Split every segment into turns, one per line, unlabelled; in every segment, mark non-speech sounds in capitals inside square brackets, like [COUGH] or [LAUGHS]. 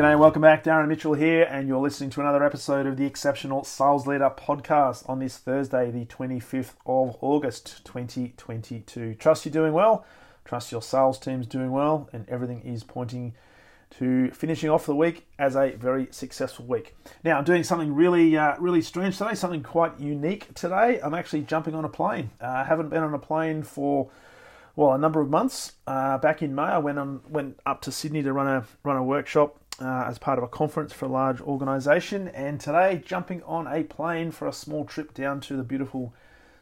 G'day, welcome back. Darren Mitchell here, and you're listening to another episode of the Exceptional Sales Leader podcast on this Thursday, the 25th of August, 2022. Trust you're doing well, trust your sales team's doing well, and everything is pointing to finishing off the week as a very successful week. Now, I'm doing something really, uh, really strange today, something quite unique today. I'm actually jumping on a plane. Uh, I haven't been on a plane for well a number of months. Uh, back in May, I went on went up to Sydney to run a run a workshop uh, as part of a conference for a large organisation, and today jumping on a plane for a small trip down to the beautiful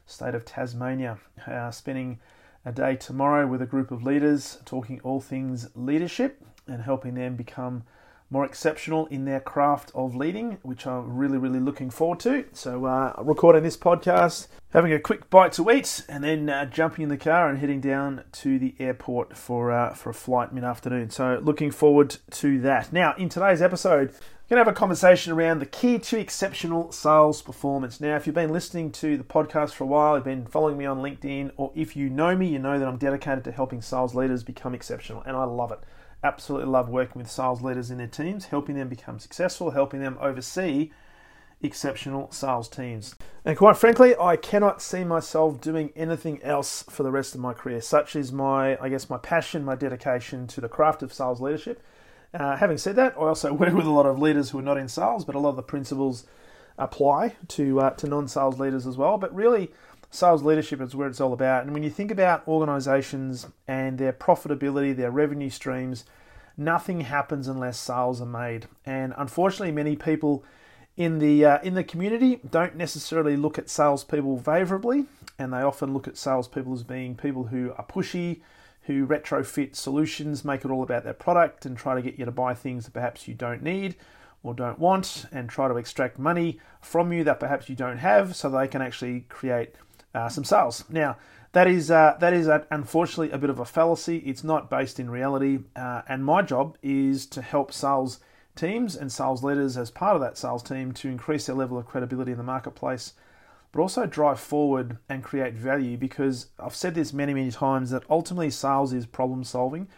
state of Tasmania, uh, spending a day tomorrow with a group of leaders talking all things leadership and helping them become more exceptional in their craft of leading, which I'm really, really looking forward to. So, uh, recording this podcast, having a quick bite to eat, and then uh, jumping in the car and heading down to the airport for uh, for a flight mid afternoon. So, looking forward to that. Now, in today's episode, we're going to have a conversation around the key to exceptional sales performance. Now, if you've been listening to the podcast for a while, you've been following me on LinkedIn, or if you know me, you know that I'm dedicated to helping sales leaders become exceptional, and I love it absolutely love working with sales leaders in their teams, helping them become successful, helping them oversee exceptional sales teams. And quite frankly, I cannot see myself doing anything else for the rest of my career. Such is my, I guess, my passion, my dedication to the craft of sales leadership. Uh, having said that, I also [LAUGHS] work with a lot of leaders who are not in sales, but a lot of the principles apply to uh, to non-sales leaders as well. But really, sales leadership is where it's all about. And when you think about organizations and their profitability, their revenue streams, nothing happens unless sales are made. And unfortunately, many people in the uh, in the community don't necessarily look at salespeople favorably, and they often look at salespeople as being people who are pushy, who retrofit solutions, make it all about their product, and try to get you to buy things that perhaps you don't need or don't want, and try to extract money from you that perhaps you don't have, so they can actually create uh, some sales. Now, that is uh, that is unfortunately a bit of a fallacy. It's not based in reality, uh, and my job is to help sales teams and sales leaders as part of that sales team to increase their level of credibility in the marketplace, but also drive forward and create value. Because I've said this many many times that ultimately sales is problem solving,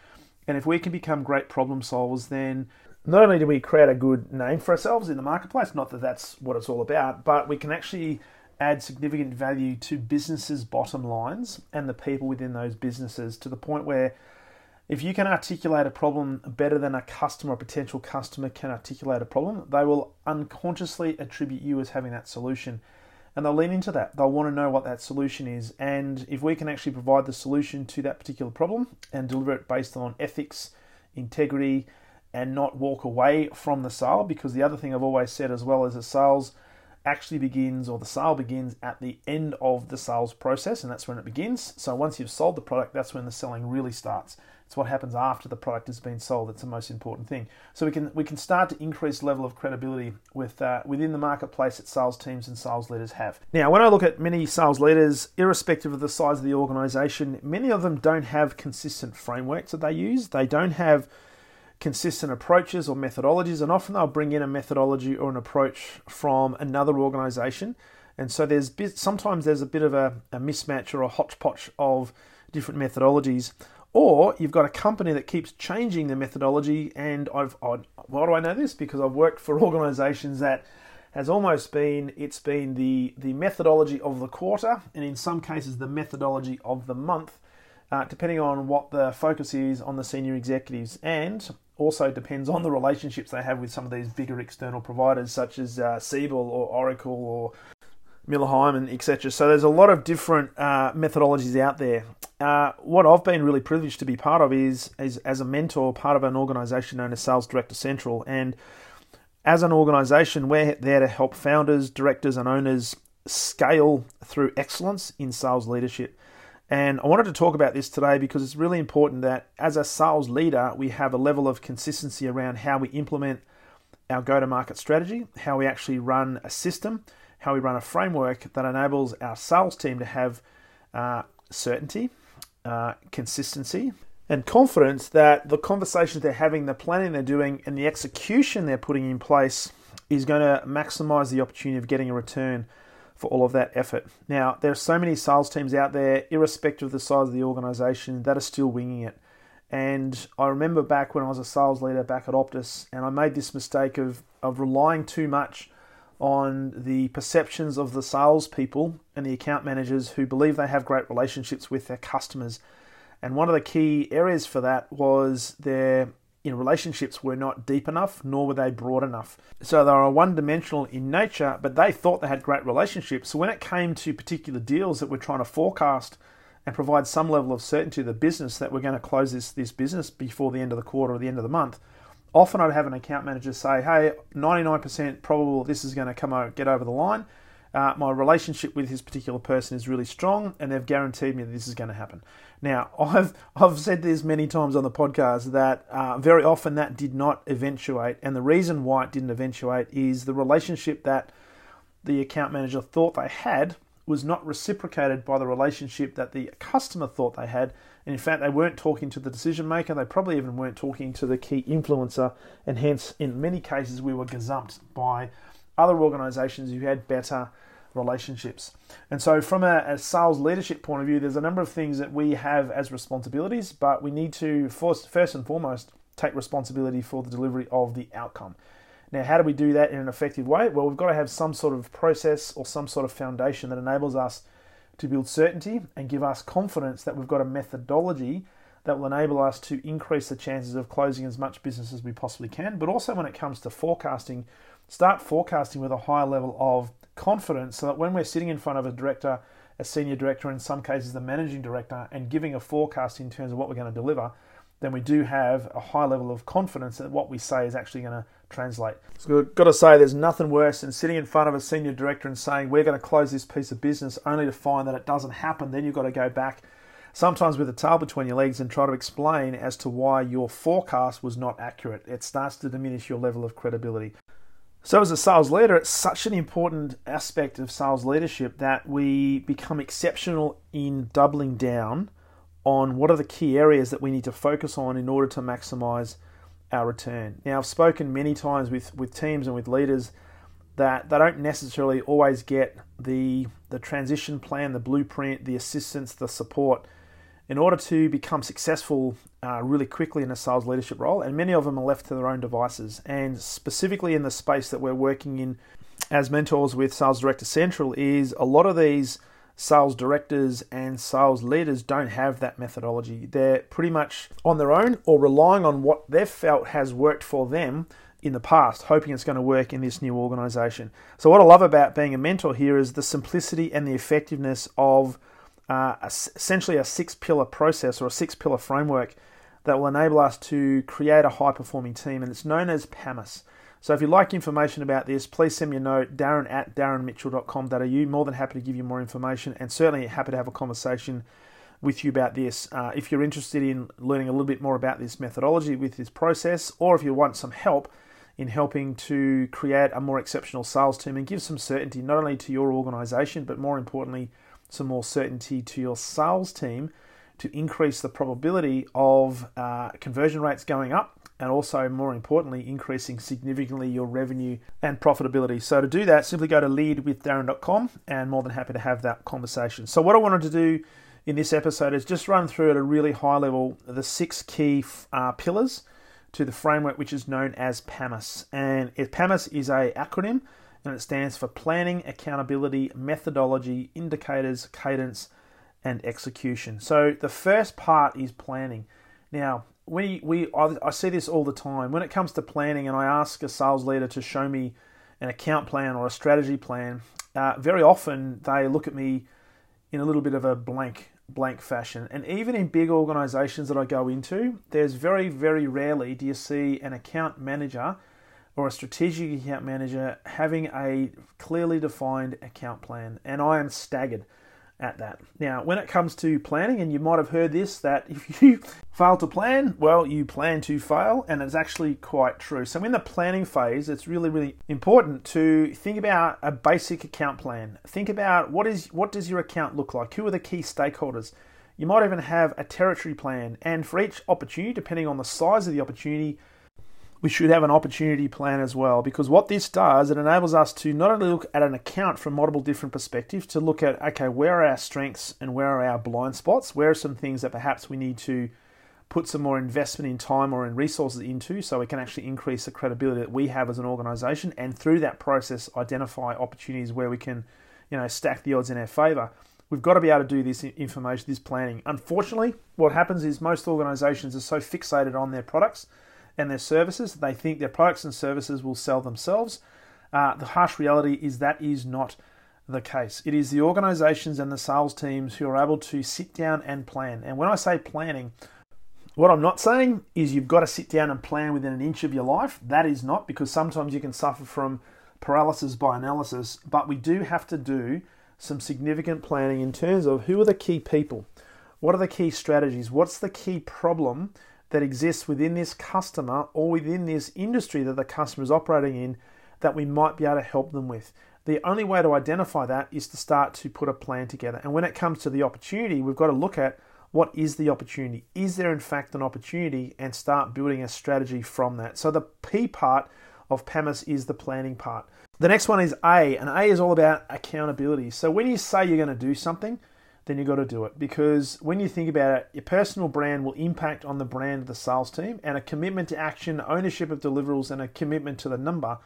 and if we can become great problem solvers, then not only do we create a good name for ourselves in the marketplace, not that that's what it's all about, but we can actually add significant value to businesses' bottom lines and the people within those businesses to the point where if you can articulate a problem better than a customer or potential customer can articulate a problem, they will unconsciously attribute you as having that solution. And they'll lean into that. They'll want to know what that solution is. And if we can actually provide the solution to that particular problem and deliver it based on ethics, integrity, and not walk away from the sale, because the other thing I've always said as well is a sales actually begins or the sale begins at the end of the sales process and that's when it begins. So once you've sold the product, that's when the selling really starts. It's what happens after the product has been sold that's the most important thing. So we can we can start to increase level of credibility with uh, within the marketplace that sales teams and sales leaders have. Now, when I look at many sales leaders, irrespective of the size of the organization, many of them don't have consistent frameworks that they use. They don't have consistent approaches or methodologies, and often they'll bring in a methodology or an approach from another organization. And so there's sometimes there's a bit of a, a mismatch or a hodgepodge of different methodologies. Or you've got a company that keeps changing the methodology, and I've I, why do I know this? Because I've worked for [LAUGHS] organisations that has almost been it's been the the methodology of the quarter, and in some cases the methodology of the month, uh, depending on what the focus is on the senior executives. And also depends on the relationships they have with some of these bigger external providers, such as uh, Siebel or Oracle or Miller Heiman, etc. So there's a lot of different uh, methodologies out there. Uh, what I've been really privileged to be part of is, is as a mentor, part of an organisation known as Sales Director Central, and as an organisation, we're there to help founders, directors, and owners scale through excellence in sales leadership. And I wanted to talk about this today because it's really important that as a sales leader, we have a level of consistency around how we implement our go to market strategy, how we actually run a system, how we run a framework that enables our sales team to have uh, certainty, uh, consistency, and confidence that the conversations they're having, the planning they're doing, and the execution they're putting in place is going to maximize the opportunity of getting a return for all of that effort. Now, there are so many sales teams out there, irrespective of the size of the organization, that are still winging it. And I remember back when I was a sales leader back at Optus, and I made this mistake of, of relying too much on the perceptions of the salespeople and the account managers who believe they have great relationships with their customers. And one of the key areas for that was their in relationships were not deep enough, nor were they broad enough. So they were one dimensional in nature, but they thought they had great relationships. So when it came to particular deals that we're trying to forecast and provide some level of certainty to the business that we're going to close this, this business before the end of the quarter or the end of the month, often I'd have an account manager say, hey, 99% probable this is going to come out, get over the line. Uh, my relationship with this particular person is really strong, and they've guaranteed me that this is going to happen. Now, [LAUGHS] I've I've said this many times on the podcast that uh, very often that did not eventuate, and the reason why it didn't eventuate is the relationship that the account manager thought they had was not reciprocated by the relationship that the customer thought they had. And in fact, they weren't talking to the decision maker. They probably even weren't talking to the key influencer, and hence, in many cases, we were gazumped by other organizations who had better relationships. And so, from a, a, sales leadership point of view, there's a number of things that we have as responsibilities, but we need to first, first and foremost take responsibility for the delivery of the outcome. Now, how do we do that in an effective way? Well, we've got to have some sort of process or some sort of foundation that enables us to build certainty and give us confidence that we've got a methodology that will enable us to increase the chances of closing as much business as we possibly can. But also, when it comes to forecasting, start forecasting with a high level of confidence so that when we're sitting in front of a director, a senior director, in some cases the managing director, and giving a forecast in terms of what we're going to deliver, then we do have a high level of confidence that what we say is actually going to translate. So I've got to say, there's nothing worse than sitting in front of a senior director and saying, We're going to close this piece of business, only to find that it doesn't happen. Then you've got to go back, sometimes with a tail between your legs, and try to explain as to why your forecast was not accurate. It starts to diminish your level of credibility. So, as a sales leader, it's such an important aspect of sales leadership that we become exceptional in doubling down on what are the key areas that we need to focus on in order to maximize our return. Now, I've spoken many times with, with teams and with leaders that they don't necessarily always get the, the transition plan, the blueprint, the assistance, the support in order to become successful uh, really quickly in a sales leadership role, and many of them are left to their own devices. And specifically in the space that we're working in as mentors with Sales Director Central, is a lot of these sales directors and sales leaders don't have that methodology. They're pretty much on their own or relying on what they've felt has worked for them in the past, hoping it's going to work in this new organization. So, what I love about being a mentor here is the simplicity and the effectiveness of uh, essentially a six pillar process or a six pillar framework that will enable us to create a high performing team, and it's known as PAMICE. So if you'd like information about this, please send me a note, darren at darrenmitchell.com.au. More than happy to give you more information and certainly happy to have a conversation with you about this. Uh, if you're interested in learning a little bit more about this methodology with this process, or if you want some help in helping to create a more exceptional sales team and give some certainty not only to your organization, but more importantly, some more certainty to your sales team to increase the probability of uh, conversion rates going up and also, more importantly, increasing significantly your revenue and profitability. So, to do that, simply go to leadwithdarren.com and more than happy to have that conversation. So, what I wanted to do in this episode is just run through at a really high level the six key uh, pillars to the framework which is known as PAMICE. And PAMICE is a acronym and it stands for Planning, Accountability, Methodology, Indicators, Cadence, and Execution. So the first part is planning. Now, we, we I, see this all the time. When it comes to planning, and I ask a sales leader to show me an account plan or a strategy plan, uh, very often they look at me in a little bit of a blank blank fashion. And even in big organizations that I go into, there's very, very rarely do you see an account manager or a strategic account manager having a clearly defined account plan. And I am staggered. at that. Now, when it comes to planning, and you might have heard this, that if you [LAUGHS] fail to plan, well, you plan to fail, and it's actually quite true. So, in the planning phase, it's really, really important to think about a basic account plan. Think about what is what does your account look like? Who are the key stakeholders? You might even have a territory plan, and for each opportunity, depending on the size of the opportunity, we should have an opportunity plan as well because what this does it enables us to not only look at an account from multiple different perspectives to look at okay where are our strengths and where are our blind spots? Where are some things that perhaps we need to put some more investment in time or in resources into so we can actually increase the credibility that we have as an organization and through that process identify opportunities where we can you know stack the odds in our favor. We've got to be able to do this information this planning. Unfortunately what happens is most organizations are so fixated on their products and their services. They think their products and services will sell themselves. Uh, the harsh reality is that is not the case. It is the organizations and the sales teams who are able to sit down and plan. And when I say planning, what I'm not saying is you've got to sit down and plan within an inch of your life. That is not because sometimes you can suffer from paralysis by analysis, but we do have to do some significant planning in terms of who are the key people, what are the key strategies, what's the key problem that exists within this customer or within this industry that the customer is operating in that we might be able to help them with. The only way to identify that is to start to put a plan together. And when it comes to the opportunity, we've got to look at what is the opportunity? Is there in fact an opportunity? And start building a strategy from that. So the P part of PAMICE is the planning part. The next one is A, and A is all about accountability. So when you say you're going to do something, then you've got to do it. Because when you think about it, your personal brand will impact on the brand of the sales team, and a commitment to action, ownership of deliverables, and a commitment to the number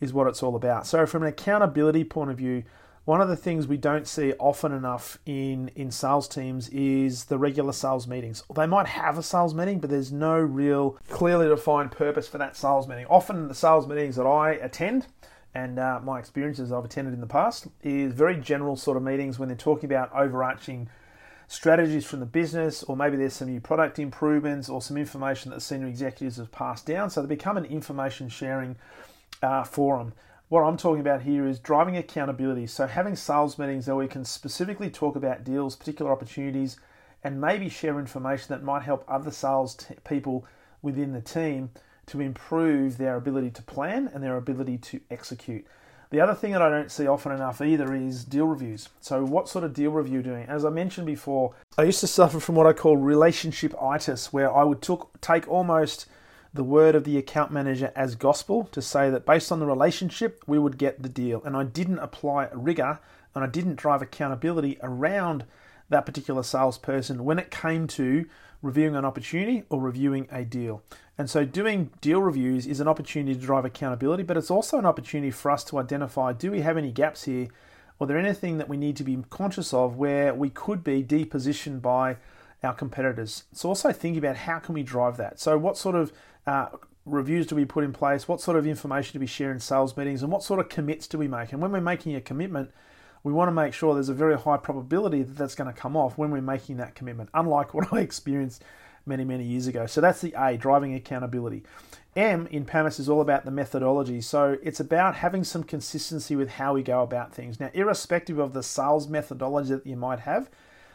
is what it's all about. So, from an accountability point of view, one of the things we don't see often enough in, in sales teams is the regular sales meetings. They might have a sales meeting, but there's no real clearly defined purpose for that sales meeting. Often, the sales meetings that I attend, and uh, my experiences I've attended in the past is very general sort of meetings when they're talking about overarching strategies from the business, or maybe there's some new product improvements or some information that senior executives have passed down. So they become an information sharing uh, forum. What I'm talking about here is driving accountability. So having sales meetings where we can specifically talk about deals, particular opportunities, and maybe share information that might help other sales t- people within the team to improve their ability to plan and their ability to execute. The other thing that I don't see often enough either is deal reviews. So, what sort of deal review are doing? As I mentioned before, I used to suffer from what I call relationship itis, where I would took, take almost the word of the account manager as gospel to say that based on the relationship, we would get the deal. And I didn't apply rigor and I didn't drive accountability around that particular salesperson when it came to reviewing an opportunity or reviewing a deal. And so, doing deal reviews is an opportunity to drive accountability, but it's also an opportunity for us to identify do we have any gaps here? Or there anything that we need to be conscious of where we could be depositioned by our competitors? So, also think about how can we drive that? So, what sort of uh, reviews do we put in place? What sort of information do we share in sales meetings? And what sort of commits do we make? And when we're making a commitment, we want to make sure there's a very high probability that that's going to come off when we're making that commitment, unlike [LAUGHS] what I experienced many, many years ago. So that's the A, driving accountability. M in PAMICE is all about the methodology. So it's about having some consistency with how we go about things. Now, irrespective of the sales methodology that you might have,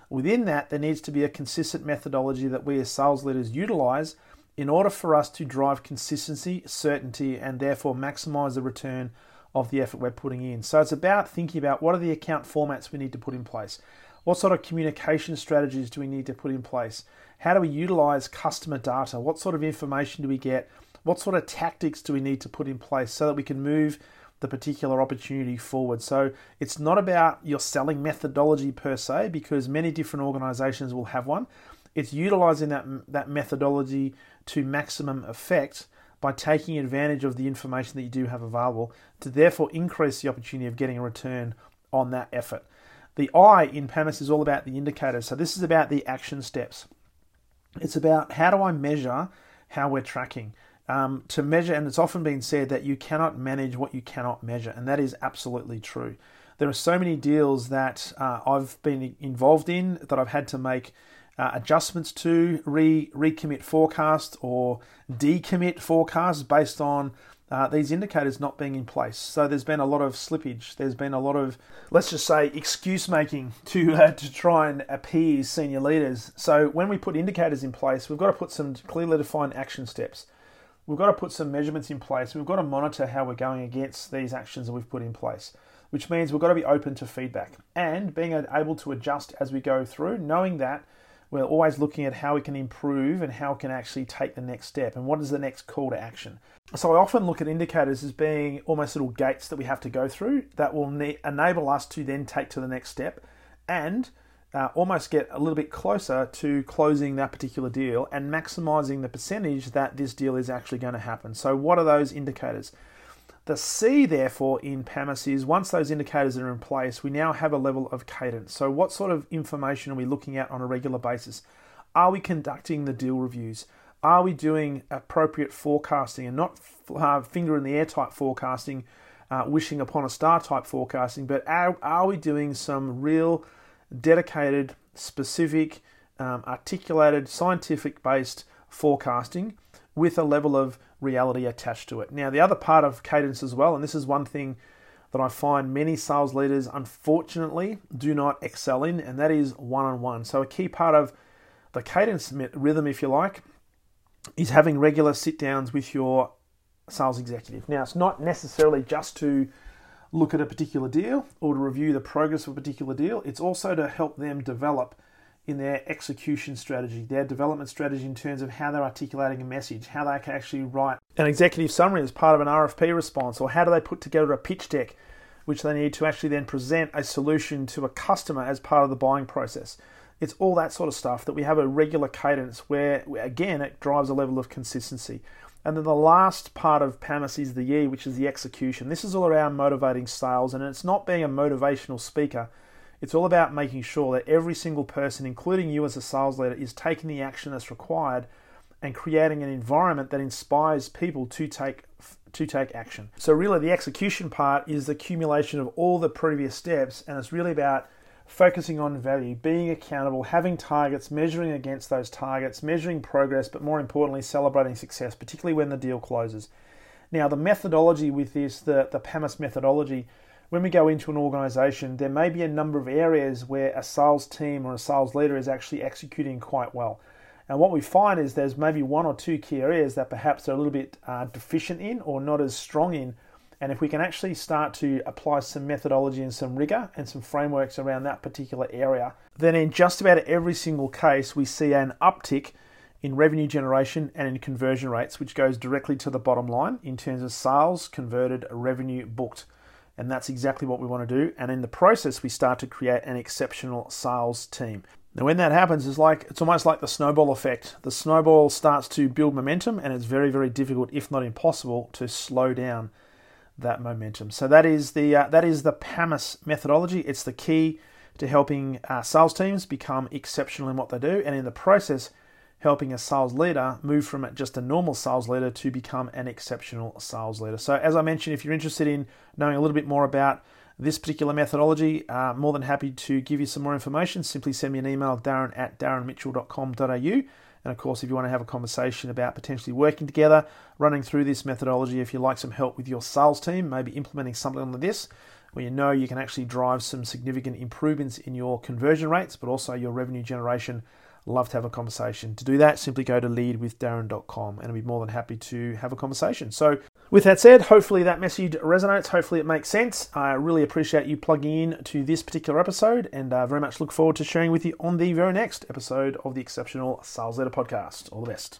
within that, there needs to be a consistent methodology that we as sales leaders utilize in order for us to drive consistency, certainty, and therefore maximize the return of the effort we're putting in. So it's about thinking about what are the account formats we need to put in place? What sort of communication strategies do we need to put in place? How do we utilize customer data? What sort of information do we get? What sort of tactics do we need to put in place so that we can move the particular opportunity forward? So it's not about your selling methodology per se, because many different organizations will have one. It's utilizing that, that methodology to maximum effect by taking advantage of the information that you do have available to therefore increase the opportunity of getting a return on that effort. The I in PAMICE is all about the indicators. So this is about the action steps. It's about how do I measure how we're tracking. Um, to measure, and it's often been said that you cannot manage what you cannot measure, and that is absolutely true. There are so many deals that uh, I've been involved in that I've had to make uh, adjustments to re recommit forecast or decommit forecasts based on uh, these indicators not being in place. So there's been a lot of slippage. There's been a lot of, let's just say, excuse making to uh, to try and appease senior leaders. So when we put indicators in place, we've got to put some clearly defined action steps. We've got to put some measurements in place. We've got to monitor how we're going against these actions that we've put in place, which means we've got to be open to feedback and being able to adjust as we go through, knowing that we're always looking at how we can improve and how we can actually take the next step and what is the next call to action. So I often look at indicators as being almost little gates that we have to go through that will ne- enable us to then take to the next step and uh, almost get a little bit closer to closing that particular deal and maximizing the percentage that this deal is actually going to happen. So, what are those indicators? The C, therefore, in PAMICE is once those indicators are in place, we now have a level of cadence. So, what sort of information are we looking at on a regular basis? Are we conducting the deal reviews? Are we doing appropriate forecasting and not uh, finger in the air type forecasting, uh, wishing upon a star type forecasting, but are, are we doing some real dedicated, specific, um, articulated, scientific based forecasting with a level of reality attached to it? Now, the other part of cadence as well, and this is one thing that I find many sales leaders unfortunately do not excel in, and that is one on one. So, a key part of the cadence rhythm, if you like, is having regular sit downs with your sales executive. Now, it's not necessarily just to look at a particular deal or to review the progress of a particular deal, it's also to help them develop in their execution strategy, their development strategy in terms of how they're articulating a message, how they can actually write an executive summary as part of an RFP response, or how do they put together a pitch deck which they need to actually then present a solution to a customer as part of the buying process. It's all that sort of stuff that we have a regular cadence where, again, it drives a level of consistency. And then the last part of PAMICE is the E, which is the execution. This is all around motivating sales, and it's not being a motivational speaker. It's all about making sure that every single person, including you as a sales leader, is taking the action that's required and creating an environment that inspires people to take to take action. So really the execution part is the accumulation of all the previous steps and it's really about focusing on value, being accountable, having targets, measuring against those targets, measuring progress, but more importantly, celebrating success, particularly when the deal closes. Now, the methodology with this, the, the PAMICE methodology, when we go into an organization, there may be a number of areas where a sales team or a sales leader is actually executing quite well. And what we find is there's maybe one or two key areas that perhaps they're a little bit uh, deficient in or not as strong in and if we can actually start to apply some methodology and some rigor and some frameworks around that particular area, then in just about every single case, we see an uptick in revenue generation and in conversion rates, which goes directly to the bottom line in terms of sales converted, revenue booked. And that's exactly what we want to do. And in the process, we start to create an exceptional sales team. Now, when that happens, it's like it's almost like the snowball effect. The snowball starts to build momentum, and it's very, very difficult, if not impossible, to slow down that momentum. So that is the uh, that is the PAMICE methodology. It's the key to helping uh, sales teams become exceptional in what they do, and in the process, helping a sales leader move from just a normal sales leader to become an exceptional sales leader. So, as I mentioned, if you're interested in knowing a little bit more about this particular methodology, uh, more than happy to give you some more information. Simply send me an email, darren at darrenmitchell.com.au. And of course, if you want to have a conversation about potentially working together, running through this methodology, if you like some help with your sales team, maybe implementing something like this, where you know you can actually drive some significant improvements in your conversion rates, but also your revenue generation, love to have a conversation. To do that, simply go to leadwithdarren.com and I'll be more than happy to have a conversation. So, with that said, hopefully that message resonates. Hopefully it makes sense. I really appreciate you plugging in to this particular episode and uh, very much look forward to sharing with you on the very next episode of the Exceptional Sales Leader Podcast. All the best.